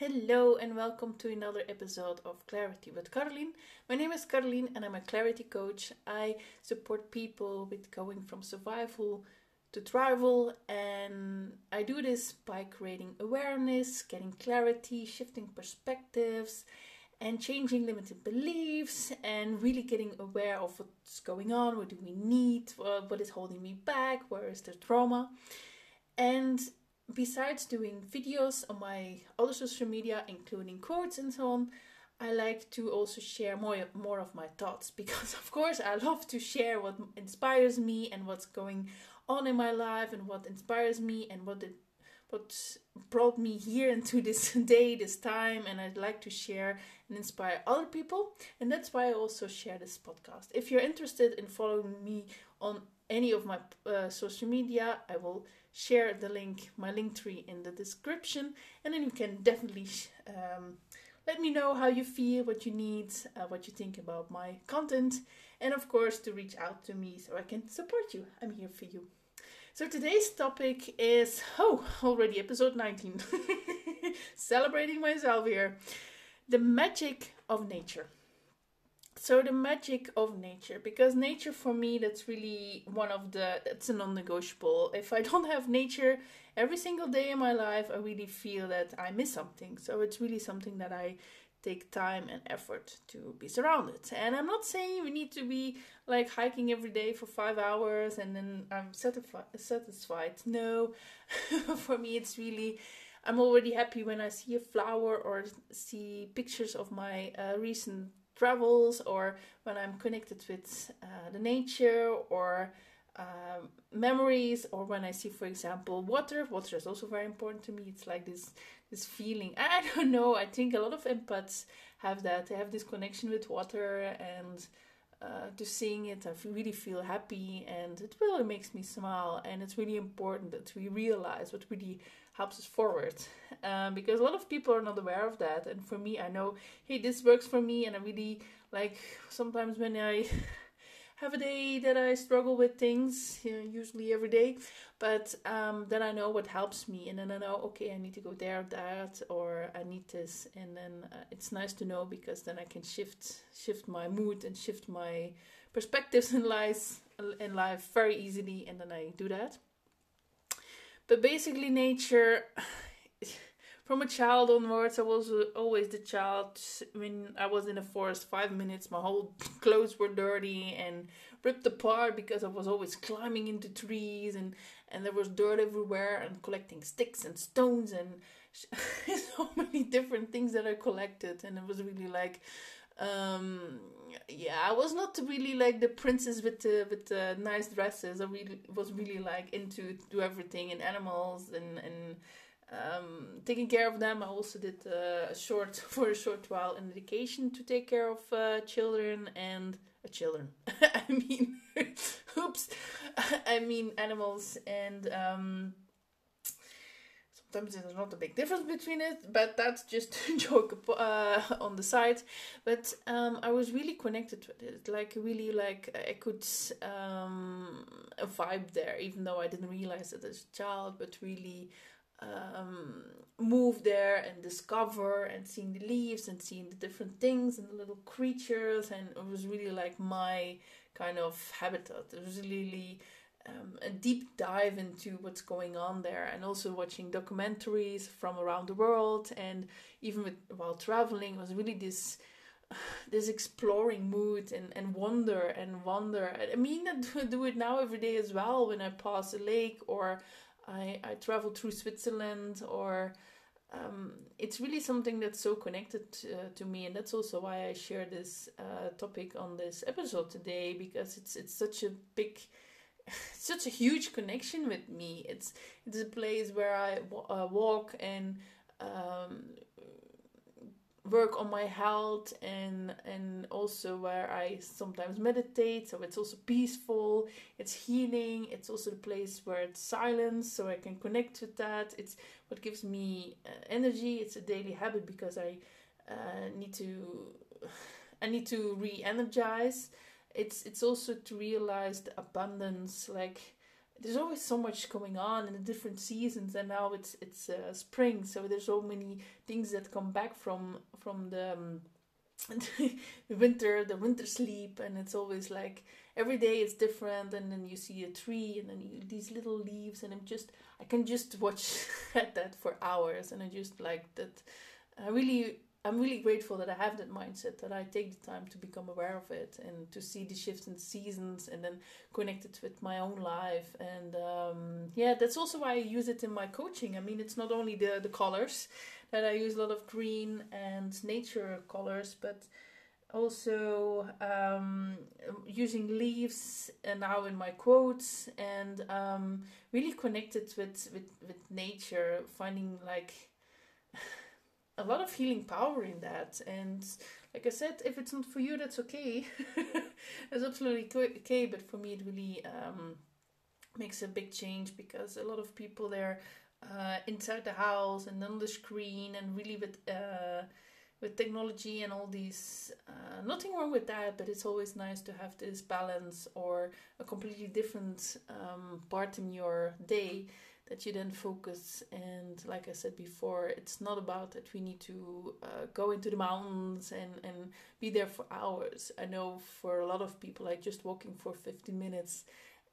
Hello and welcome to another episode of Clarity with Karolien. My name is Karolien and I'm a clarity coach. I support people with going from survival to thrival and I do this by creating awareness, getting clarity, shifting perspectives and changing limited beliefs and really getting aware of what's going on, what do we need, what is holding me back, where is the trauma. And besides doing videos on my other social media, including quotes and so on, I like to also share more more of my thoughts because of course I love to share what inspires me and what's going on in my life and what inspires me and what it what brought me here into this day, this time, and I'd like to share and inspire other people. And that's why I also share this podcast. If you're interested in following me on any of my uh, social media, I will share the link, my link tree in the description, and then you can definitely um, let me know how you feel, what you need, uh, what you think about my content, and of course to reach out to me so I can support you. I'm here for you. So today's topic is oh, already episode 19. Celebrating myself here. The magic of nature. So the magic of nature because nature for me that's really one of the that's a non-negotiable. If i don't have nature every single day in my life i really feel that i miss something. So it's really something that i take time and effort to be surrounded. And i'm not saying we need to be like hiking every day for five hours and then i'm satisfied satisfied. No. For me it's really i'm already happy when i see a flower or see pictures of my uh, recent travels or when I'm connected with uh, the nature or um, memories or when I see, for example, water. Water is also very important to me. It's like this this feeling. I don't know. I think a lot of empaths have that. They have this connection with water and. Uh, to seeing it, I really feel happy, and it really makes me smile. And it's really important that we realize what really helps us forward. Um, because a lot of people are not aware of that. And for me i know hey this works for me. And i really like sometimes when i have a day that i struggle with things you know, usually every day. But um, then i know what helps me. And then i know okay i need to go there that or i need this. And then uh, it's nice to know because then i can shift shift my mood and shift my perspectives in life in life very easily. And then i do that but basically, nature. From a child onwards, I was always the child. When I was in the forest, five minutes, my whole clothes were dirty and ripped apart because I was always climbing into trees and and there was dirt everywhere and collecting sticks and stones and so many different things that I collected and it was really like um yeah i was not really like the princess with the with the nice dresses i really was really like into do everything and animals and and um, taking care of them. I also did uh, a short for a short while in education to take care of uh, children and uh, children. I mean, oops, I mean animals and um, sometimes there's not a big difference between it, but that's just a joke uh, on the side. But um, I was really connected with it, like really like I could um, vibe there, even though I didn't realize it as a child, but really um, move there and discover and seeing the leaves and seeing the different things and the little creatures, and it was really like my kind of habitat. It was really um, a deep dive into what's going on there and also watching documentaries from around the world. And even with, while traveling was really this this exploring mood and, and wonder and wonder. I mean i do it now every day as well when i pass a lake or i, I travel through switzerland or um, it's really something that's so connected uh, to me. And that's also why i share this uh, topic on this episode today because it's it's such a big such a huge connection with me. It's it's a place where I uh, walk and um, work on my health and and also where I sometimes meditate. So it's also peaceful. It's healing. It's also the place where it's silence, so I can connect with that. It's what gives me uh, energy. It's a daily habit because I uh, need to I need to re-energize it's it's also to realize the abundance like there's always so much going on in the different seasons and now it's it's uh, spring so there's so many things that come back from from the, um, the winter the winter sleep and it's always like every day it's different and then you see a tree and then you, these little leaves and i'm just i can just watch at that for hours and i just like that. I really I'm really grateful that I have that mindset, that I take the time to become aware of it and to see the shifts in seasons and then connect it with my own life. And um, yeah, that's also why I use it in my coaching. I mean, it's not only the, the colors that I use a lot of green and nature colors, but also um, using leaves and now in my quotes and um, really connected with, with, with nature, finding like a lot of healing power in that. And like I said, if it's not for you, that's okay. it's absolutely okay. But for me, it really um, makes a big change because a lot of people they're uh, inside the house and on the screen and really with uh, with technology and all these. Uh, nothing wrong with that, but it's always nice to have this balance or a completely different um, part in your day that you then focus. And like I said before, it's not about that we need to uh, go into the mountains and, and be there for hours. I know for a lot of people, like just walking for 15 minutes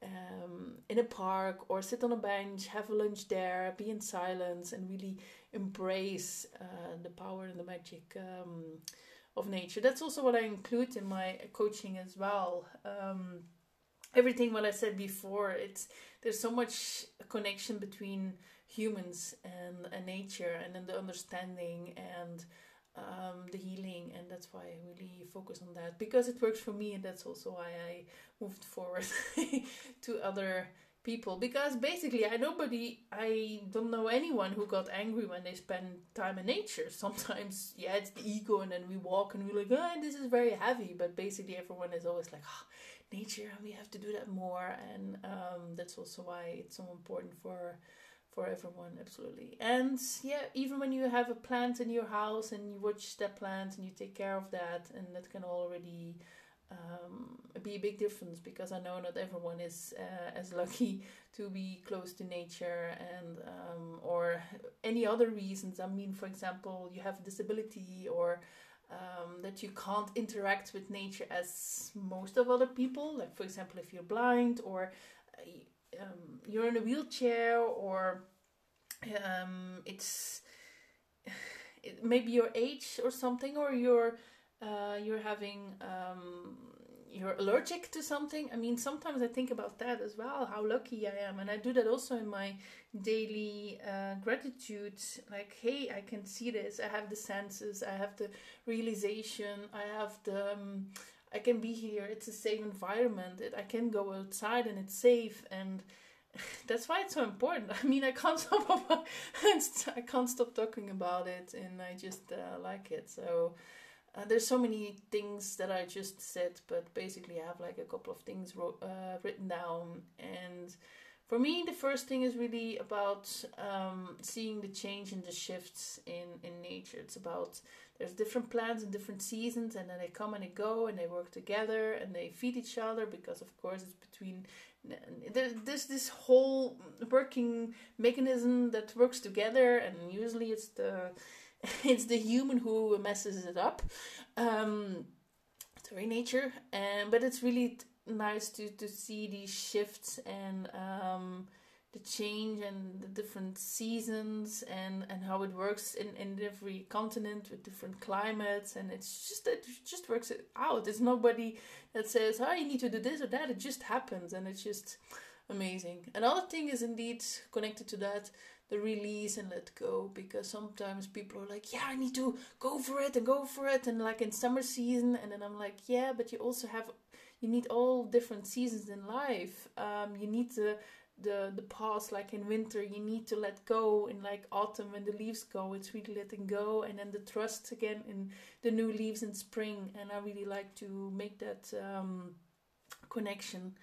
um, in a park or sit on a bench, have a lunch there, be in silence, and really embrace uh, the power and the magic. Um, of nature. That's also what I include in my coaching as well. Um, everything what I said before, it's there's so much connection between humans and, and nature and then the understanding and um, the healing and that's why I really focus on that. Because it works for me and that's also why I moved forward to other people. Because basically I nobody I don't know anyone who got angry when they spend time in nature. Sometimes yeah it's the ego and then we walk and we're like oh this is very heavy. But basically everyone is always like oh, nature and we have to do that more and um, that's also why it's so important for for everyone absolutely and yeah even when you have a plant in your house and you watch that plant and you take care of that and that can already um, be a big difference because I know not everyone is uh, as lucky to be close to nature and um, or any other reasons. I mean, for example, you have a disability or um, that you can't interact with nature as most of other people. Like, for example, if you're blind or uh, um, you're in a wheelchair or um, it's it, maybe your age or something, or you're uh, you're having um, you're allergic to something. I mean, sometimes I think about that as well. How lucky I am, and I do that also in my daily uh, gratitude. Like, hey, I can see this. I have the senses. I have the realization. I have the. Um, I can be here. It's a safe environment. It, I can go outside and it's safe and that's why it's so important. I mean, I can't stop. I can't stop talking about it, and I just uh, like it. So uh, there's so many things that I just said, but basically I have like a couple of things uh, written down. And for me, the first thing is really about um, seeing the change and the shifts in, in nature. It's about there's different plants in different seasons, and then they come and they go, and they work together, and they feed each other because, of course, it's between there's this whole working mechanism that works together, and usually it's the it's the human who messes it up. Um, nature, and but it's really nice to to see these shifts and um, the change and the different seasons and and how it works in in every continent with different climates and it's just it just works out. There's nobody that says, "Oh, you need to do this or that." It just happens, and it's just amazing. Another thing is indeed connected to that the release and let go because sometimes people are like yeah i need to go for it and go for it and like in summer season and then i'm like yeah but you also have you need all different seasons in life. Um, you need the the the pause like in winter you need to let go in like autumn when the leaves go. It's really letting go and then the trust again in the new leaves in spring. And i really like to make that um, connection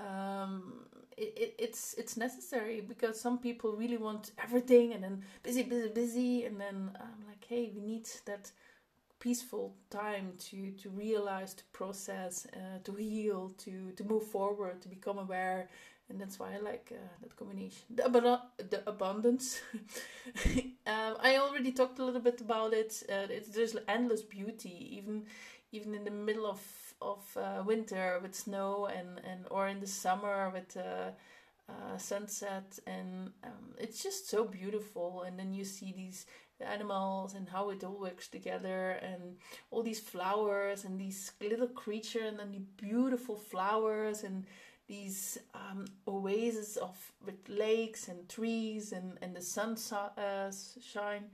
um, it, it, it's it's necessary because some people really want everything and then busy, busy, busy, and then I'm like, hey, we need that peaceful time to to realize, to process, uh, to heal, to to move forward, to become aware, and that's why I like uh, that combination. The, ab- the abundance. um, I already talked a little bit about it. Uh, it's, there's endless beauty, even even in the middle of of uh, winter with snow and and or in the summer with uh, uh, sunset, and um, it's just so beautiful. And then you see these animals and how it all works together and all these flowers and these little creatures and then the beautiful flowers and these um, oases of with lakes and trees and and the sun uh, shine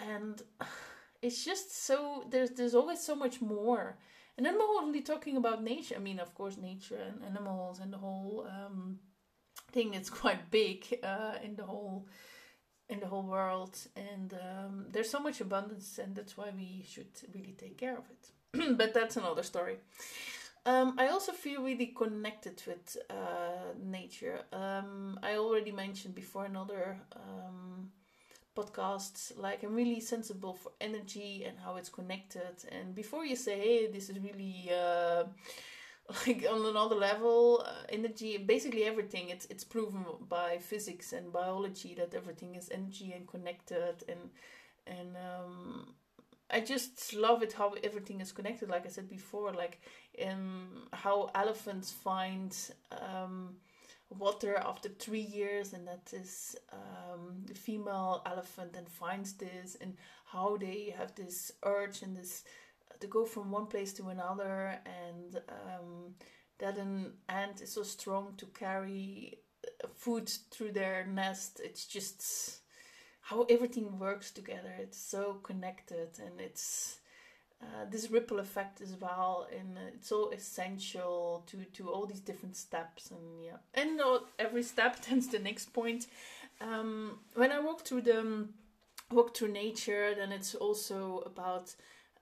and it's just so there's there's always so much more and I'm not only talking about nature I mean of course nature and animals and the whole um, thing that's quite big uh, in the whole in the whole world. And um, there's so much abundance and that's why we should really take care of it. But that's another story. Um, I also feel really connected with uh, nature. Um, I already mentioned before another um, podcasts, like I'm really sensible for energy and how it's connected. And before you say, "Hey, this is really uh, like on another level," uh, energy, basically everything. It's it's proven by physics and biology that everything is energy and connected and and um, I just love it how everything is connected. Like I said before, like um, how elephants find um, water after three years, and that is um, the female elephant and finds this, and how they have this urge and this uh, to go from one place to another, and um, that an ant is so strong to carry uh, food through their nest. It's just how everything works together. It's so connected, and it's uh, this ripple effect as well, and uh, it's so essential to to all these different steps. And yeah, and every step tends the next point. Um, when I walk through the um, walk through nature, then it's also about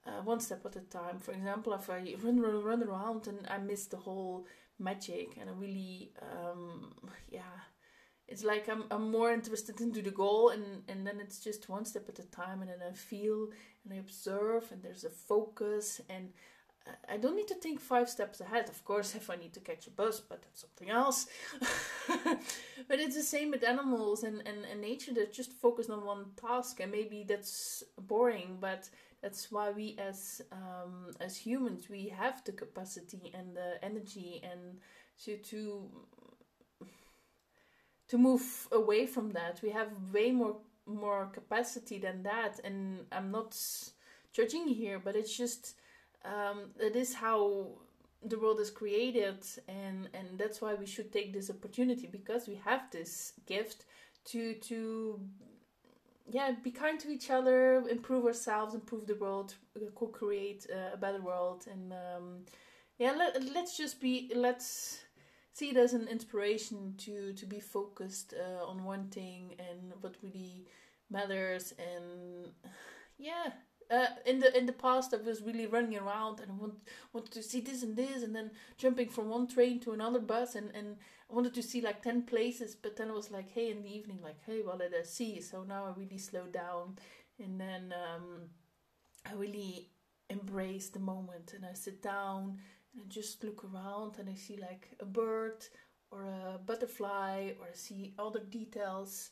uh, one step at a time. For example, if I run run, run around and I miss the whole magic, and I really um, yeah it's like I'm, I'm more interested into the goal and, and then it's just one step at a time and then I feel and I observe and there's a focus and I don't need to think five steps ahead. Of course, if I need to catch a bus, but that's something else. but it's the same with animals and, and, and nature that just focus on one task and maybe that's boring, but that's why we as um, as humans we have the capacity and the energy and to to to move away from that. We have way more more capacity than that, and I'm not judging here, but it's just um, it is how the world is created, and and that's why we should take this opportunity because we have this gift to to yeah be kind to each other, improve ourselves, improve the world, co-create a better world, and um, yeah, let, let's just be let's see it as an inspiration to to be focused uh, on one thing and what really matters and yeah uh, in the in the past I was really running around and I want, wanted to see this and this and then jumping from one train to another bus and, and I wanted to see like 10 places but then I was like hey in the evening like hey did I see? So now I really slow down and then um, I really embrace the moment and I sit down and I just look around and I see like a bird or a butterfly or I see other details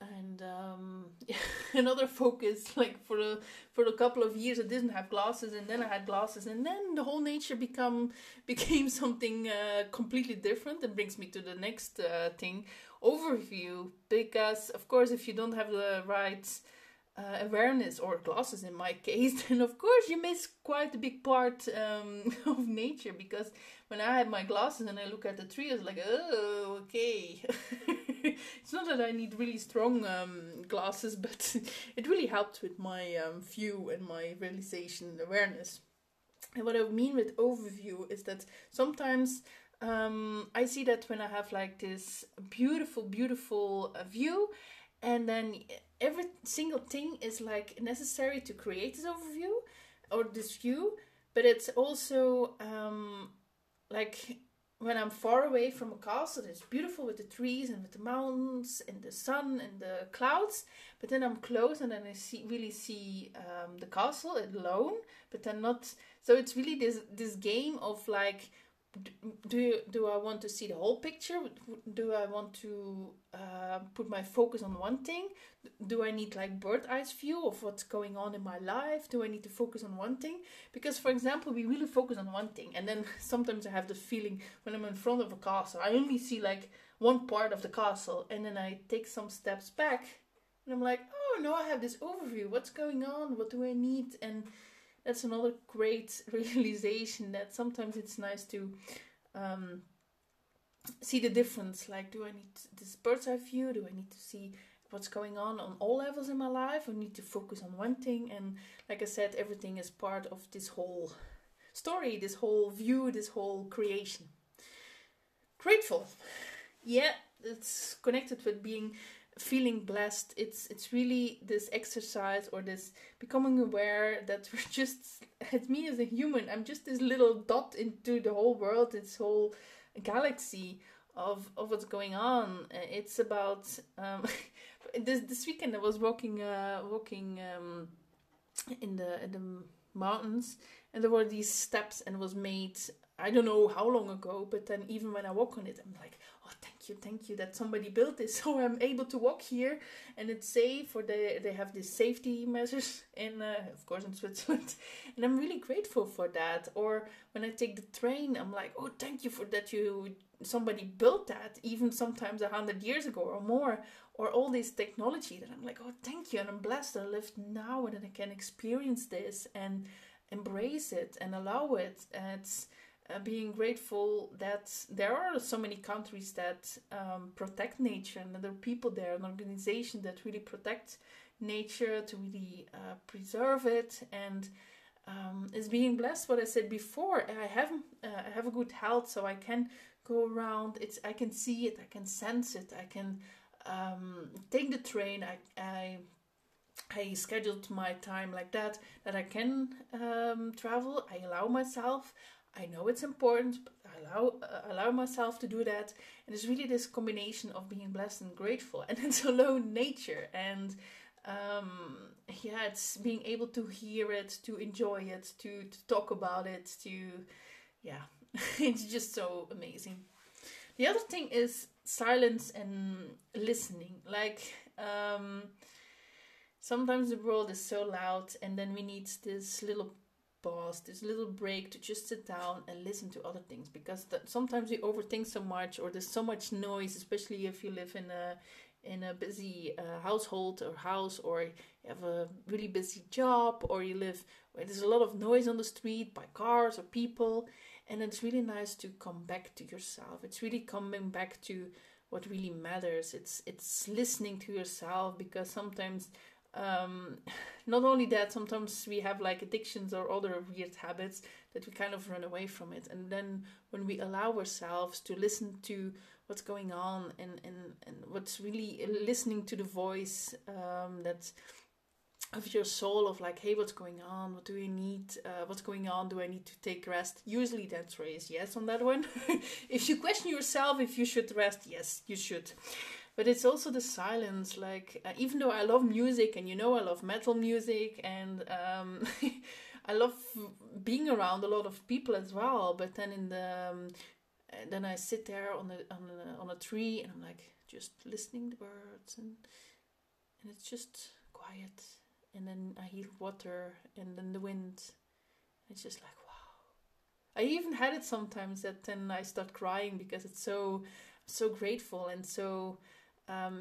and um, another focus like for a for a couple of years I didn't have glasses and then I had glasses and then the whole nature become became something uh, completely different and brings me to the next uh, thing overview. Because of course if you don't have the right uh, awareness or glasses in my case, then of course you miss quite a big part um, of nature because when I had my glasses and I look at the tree, I like, oh, okay. it's not that I need really strong um, glasses, but it really helped with my um, view and my realization and awareness. And what I mean with overview is that sometimes um, I see that when I have like this beautiful, beautiful uh, view, and then every single thing is like necessary to create this overview or this view but it's also um, like when I'm far away from a castle, it's beautiful with the trees and with the mountains and the sun and the clouds. But then I'm close and then I see really see um, the castle alone, but then not. So it's really this this game of like do do I want to see the whole picture? Do I want to uh, put my focus on one thing? Do I need like bird eyes view of what's going on in my life? Do I need to focus on one thing? Because for example, we really focus on one thing, and then sometimes I have the feeling when I'm in front of a castle, I only see like one part of the castle, and then I take some steps back, and I'm like, oh no, I have this overview. What's going on? What do I need? And that's another great realization that sometimes it's nice to um, see the difference. Like, do I need this bird's eye view? Do I need to see what's going on on all levels in my life? I need to focus on one thing. And like I said, everything is part of this whole story, this whole view, this whole creation. Grateful. Yeah, it's connected with being feeling blessed it's it's really this exercise or this becoming aware that we're just at me as a human i'm just this little dot into the whole world this whole galaxy of of what's going on. It's about um this this weekend i was walking uh walking um in the in the mountains and there were these steps and was made i don't know how long ago but then even when i walk on it i'm like you thank you that somebody built this so i'm able to walk here and it's safe or they they have these safety measures in uh, of course in switzerland. And i'm really grateful for that. Or when i take the train i'm like oh thank you for that you somebody built that even sometimes a hundred years ago or more or all this technology that i'm like oh thank you and i'm blessed i live now and i can experience this and embrace it and allow it. And it's uh, being grateful that there are so many countries that um, protect nature and there are people there, an organization that really protect nature to really uh, preserve it and um, is being blessed. What I said before, I have uh, I have a good health, so I can go around. It's I can see it, I can sense it, I can um, take the train. I I I scheduled my time like that that I can um, travel. I allow myself. I know it's important, but I allow uh, allow myself to do that. And it's really this combination of being blessed and grateful, and it's alone nature, and um, yeah, it's being able to hear it, to enjoy it, to to talk about it, to yeah, it's just so amazing. The other thing is silence and listening. Like um, sometimes the world is so loud, and then we need this little pause, this little break to just sit down and listen to other things because sometimes we overthink so much or there's so much noise, especially if you live in a in a busy uh, household or house or you have a really busy job or you live where there's a lot of noise on the street by cars or people and it's really nice to come back to yourself. It's really coming back to what really matters. It's it's listening to yourself because sometimes um, not only that, sometimes we have like addictions or other weird habits that we kind of run away from it. And then when we allow ourselves to listen to what's going on and, and, and what's really listening to the voice um, that of your soul of like hey what's going on? What do you need? Uh, what's going on? Do i need to take rest? Usually the answer is yes on that one. If you question yourself if you should rest yes you should but it's also the silence like uh, even though i love music and you know i love metal music and um, i love being around a lot of people as well but then in the um, then i sit there on a, on a on a tree and i'm like just listening to birds and and it's just quiet. And then i hear water and then the wind. It's just like wow. I even had it sometimes that then i start crying because it's so so grateful and so um,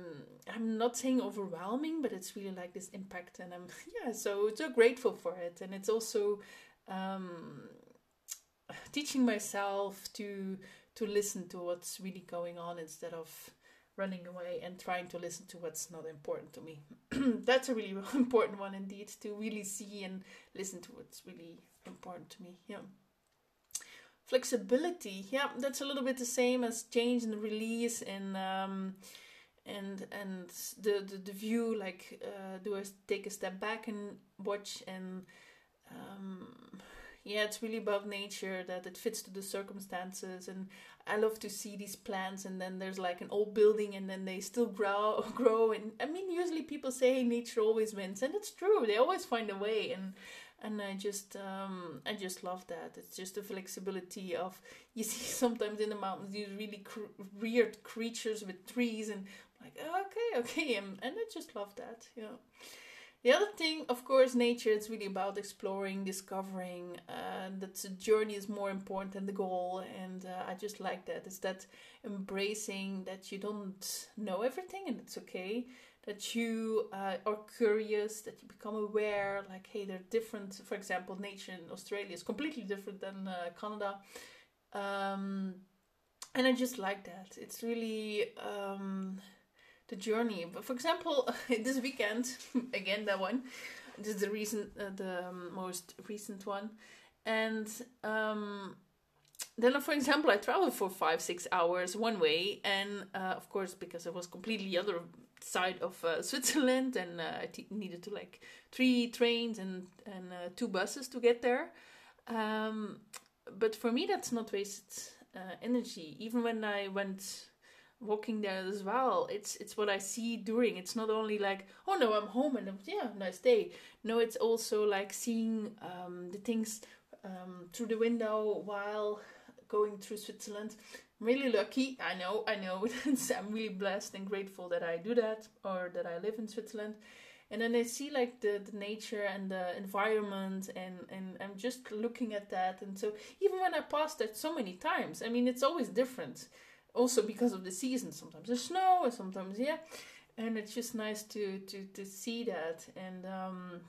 I'm not saying overwhelming, but it's really like this impact, and I'm yeah, so so grateful for it, and it's also um, teaching myself to to listen to what's really going on instead of running away and trying to listen to what's not important to me. That's a really important one indeed to really see and listen to what's really important to me. Yeah. Flexibility, yeah, that's a little bit the same as change and release and um, and and the the, the view like uh, do I take a step back and watch and um, yeah, it's really about nature that it fits to the circumstances. And I love to see these plants, and then there's like an old building, and then they still grow, grow. And I mean, usually people say nature always wins, and it's true. They always find a way, and and I just um, I just love that. It's just the flexibility of you see sometimes in the mountains these really cr- weird creatures with trees and like okay okay and, and I just love that. Yeah. The other thing, of course, nature. It's really about exploring, discovering. Uh, that the journey is more important than the goal, and uh, I just like that. It's that embracing that you don't know everything, and it's okay. That you uh, are curious, that you become aware. Like, hey, they're different. For example, nature in Australia is completely different than uh, Canada, um, and I just like that. It's really. Um, the journey. But for example, this weekend, again that one, this is the recent, uh, the um, most recent one, and um, then for example, I traveled for five six hours one way, and uh, of course because it was completely other side of uh, Switzerland, and uh, I t- needed to like three trains and and uh, two buses to get there. Um, but for me, that's not wasted uh, energy. Even when I went walking there as well it's it's what i see during it's not only like oh no i'm home and yeah nice day. No it's also like seeing um, the things um, through the window while going through switzerland. I'm really lucky i know i know. I'm really blessed and grateful that i do that or that i live in switzerland. And then i see like the, the nature and the environment and and i'm just looking at that. And so even when i pass that so many times i mean it's always different also because of the season sometimes there's snow and sometimes yeah. And it's just nice to to to see that. And um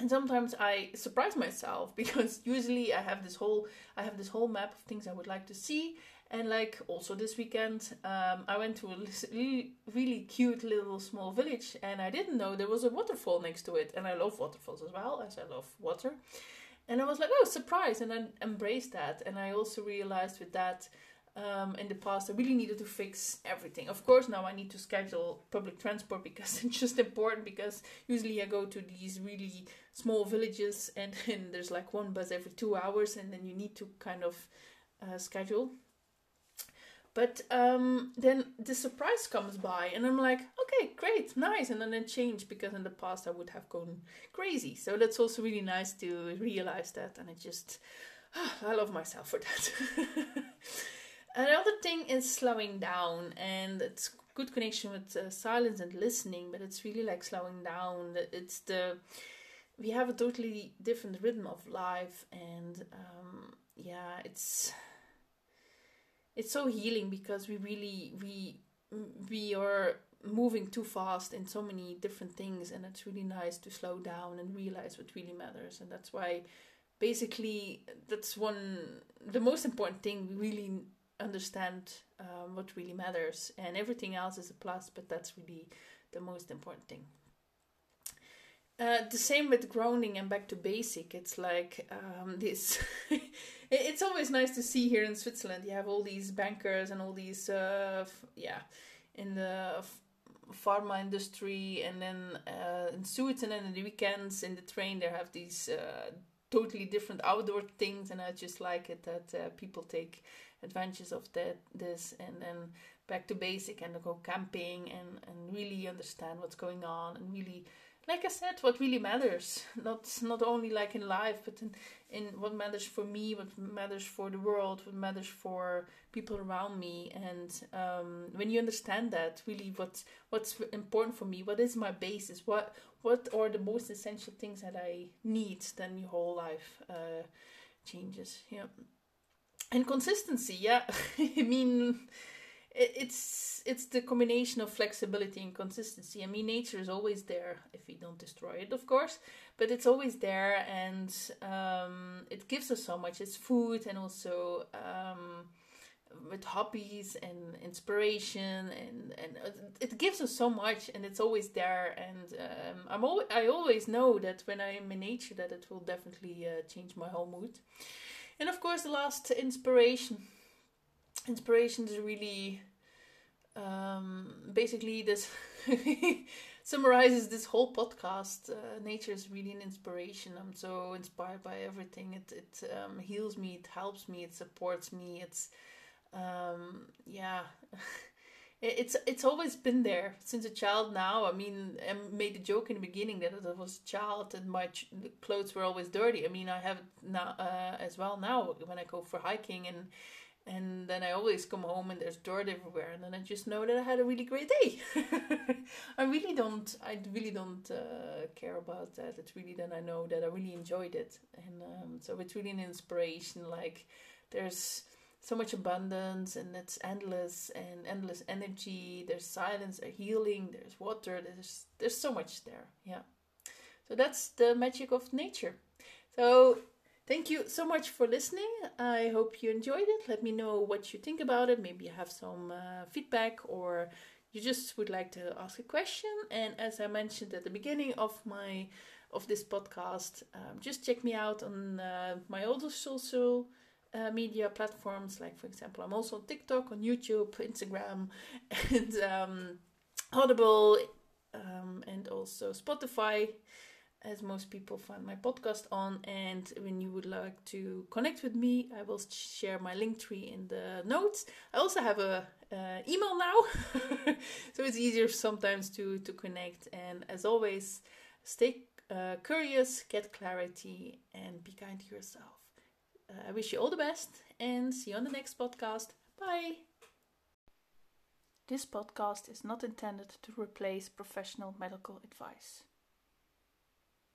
and sometimes i surprise myself because usually i have this whole i have this whole map of things i would like to see. And like also this weekend um, i went to a really, really cute little small village and i didn't know there was a waterfall next to it. And i love waterfalls as well as i love water. And i was like oh surprise. And i embraced that. And i also realized with that um, in the past I really needed to fix everything. Of course, now I need to schedule public transport because it's just important. Because usually I go to these really small villages and, and there's like one bus every two hours, and then you need to kind of uh, schedule. But um, then the surprise comes by, and I'm like, okay, great, nice, and then it changed because in the past I would have gone crazy. So that's also really nice to realize that, and I just, oh, I love myself for that. Another thing is slowing down, and it's good connection with uh, silence and listening, but it's really like slowing down. It's the we have a totally different rhythm of life, and um, yeah, it's it's so healing because we really we we are moving too fast in so many different things and it's really nice to slow down and realize what really matters and that's why basically that's one the most important thing we really understand um, what really matters, and everything else is a plus, but that's really the most important thing. Uh, the same with grounding and back to basic. It's like um, this. it's always nice to see here in Switzerland. You have all these bankers and all these, uh, f- yeah, in the f- pharma industry, and then uh, in suits, and then in the weekends in the train they have these uh, totally different outdoor things, and I just like it that uh, people take adventures of that this and then back to basic and go camping and and really understand what's going on and really like I said, what really matters, not not only like in life, but in, in what matters for me, what matters for the world, what matters for people around me. And um, when you understand that, really, what's what's important for me, what is my basis, what what are the most essential things that I need, then your whole life uh, changes. Yeah and consistency yeah. I mean it's it's the combination of flexibility and consistency. I mean nature is always there if we don't destroy it of course but it's always there and um, it gives us so much. It's food and also um, with hobbies and inspiration and and it gives us so much and it's always there and um, i'm always i always know that when i'm in nature that it will definitely uh, change my whole mood and of course, the last inspiration. Inspiration is really um, basically this summarizes this whole podcast. Uh, nature is really an inspiration. I'm so inspired by everything. It it um, heals me. It helps me. It supports me. It's um, yeah. it's it's always been there since a child now i mean i made a joke in the beginning that i was a child and my ch- clothes were always dirty i mean i have it now uh, as well now when i go for hiking and and then I always come home and there's dirt everywhere, and then I just know that I had a really great day. I really don't, I really don't uh, care about that. It's really then I know that I really enjoyed it, and um, so it's really an inspiration. Like there's so much abundance, and it's endless and endless energy. There's silence, there's healing, there's water. There's there's so much there. Yeah, so that's the magic of nature. So Thank you so much for listening. I hope you enjoyed it. Let me know what you think about it. Maybe you have some uh, feedback or you just would like to ask a question. And as I mentioned at the beginning of my of this podcast, um, just check me out on uh, my other social uh, media platforms. Like for example, I'm also on TikTok, on YouTube, Instagram, and um, Audible, um, and also Spotify as most people find my podcast on. And when you would like to connect with me, I will share my link tree in the notes. I also have a uh, email now, so it's easier sometimes to to connect. And as always, stay uh, curious, get clarity, and be kind to yourself. I wish you all the best, and see you on the next podcast. Bye. This podcast is not intended to replace professional medical advice.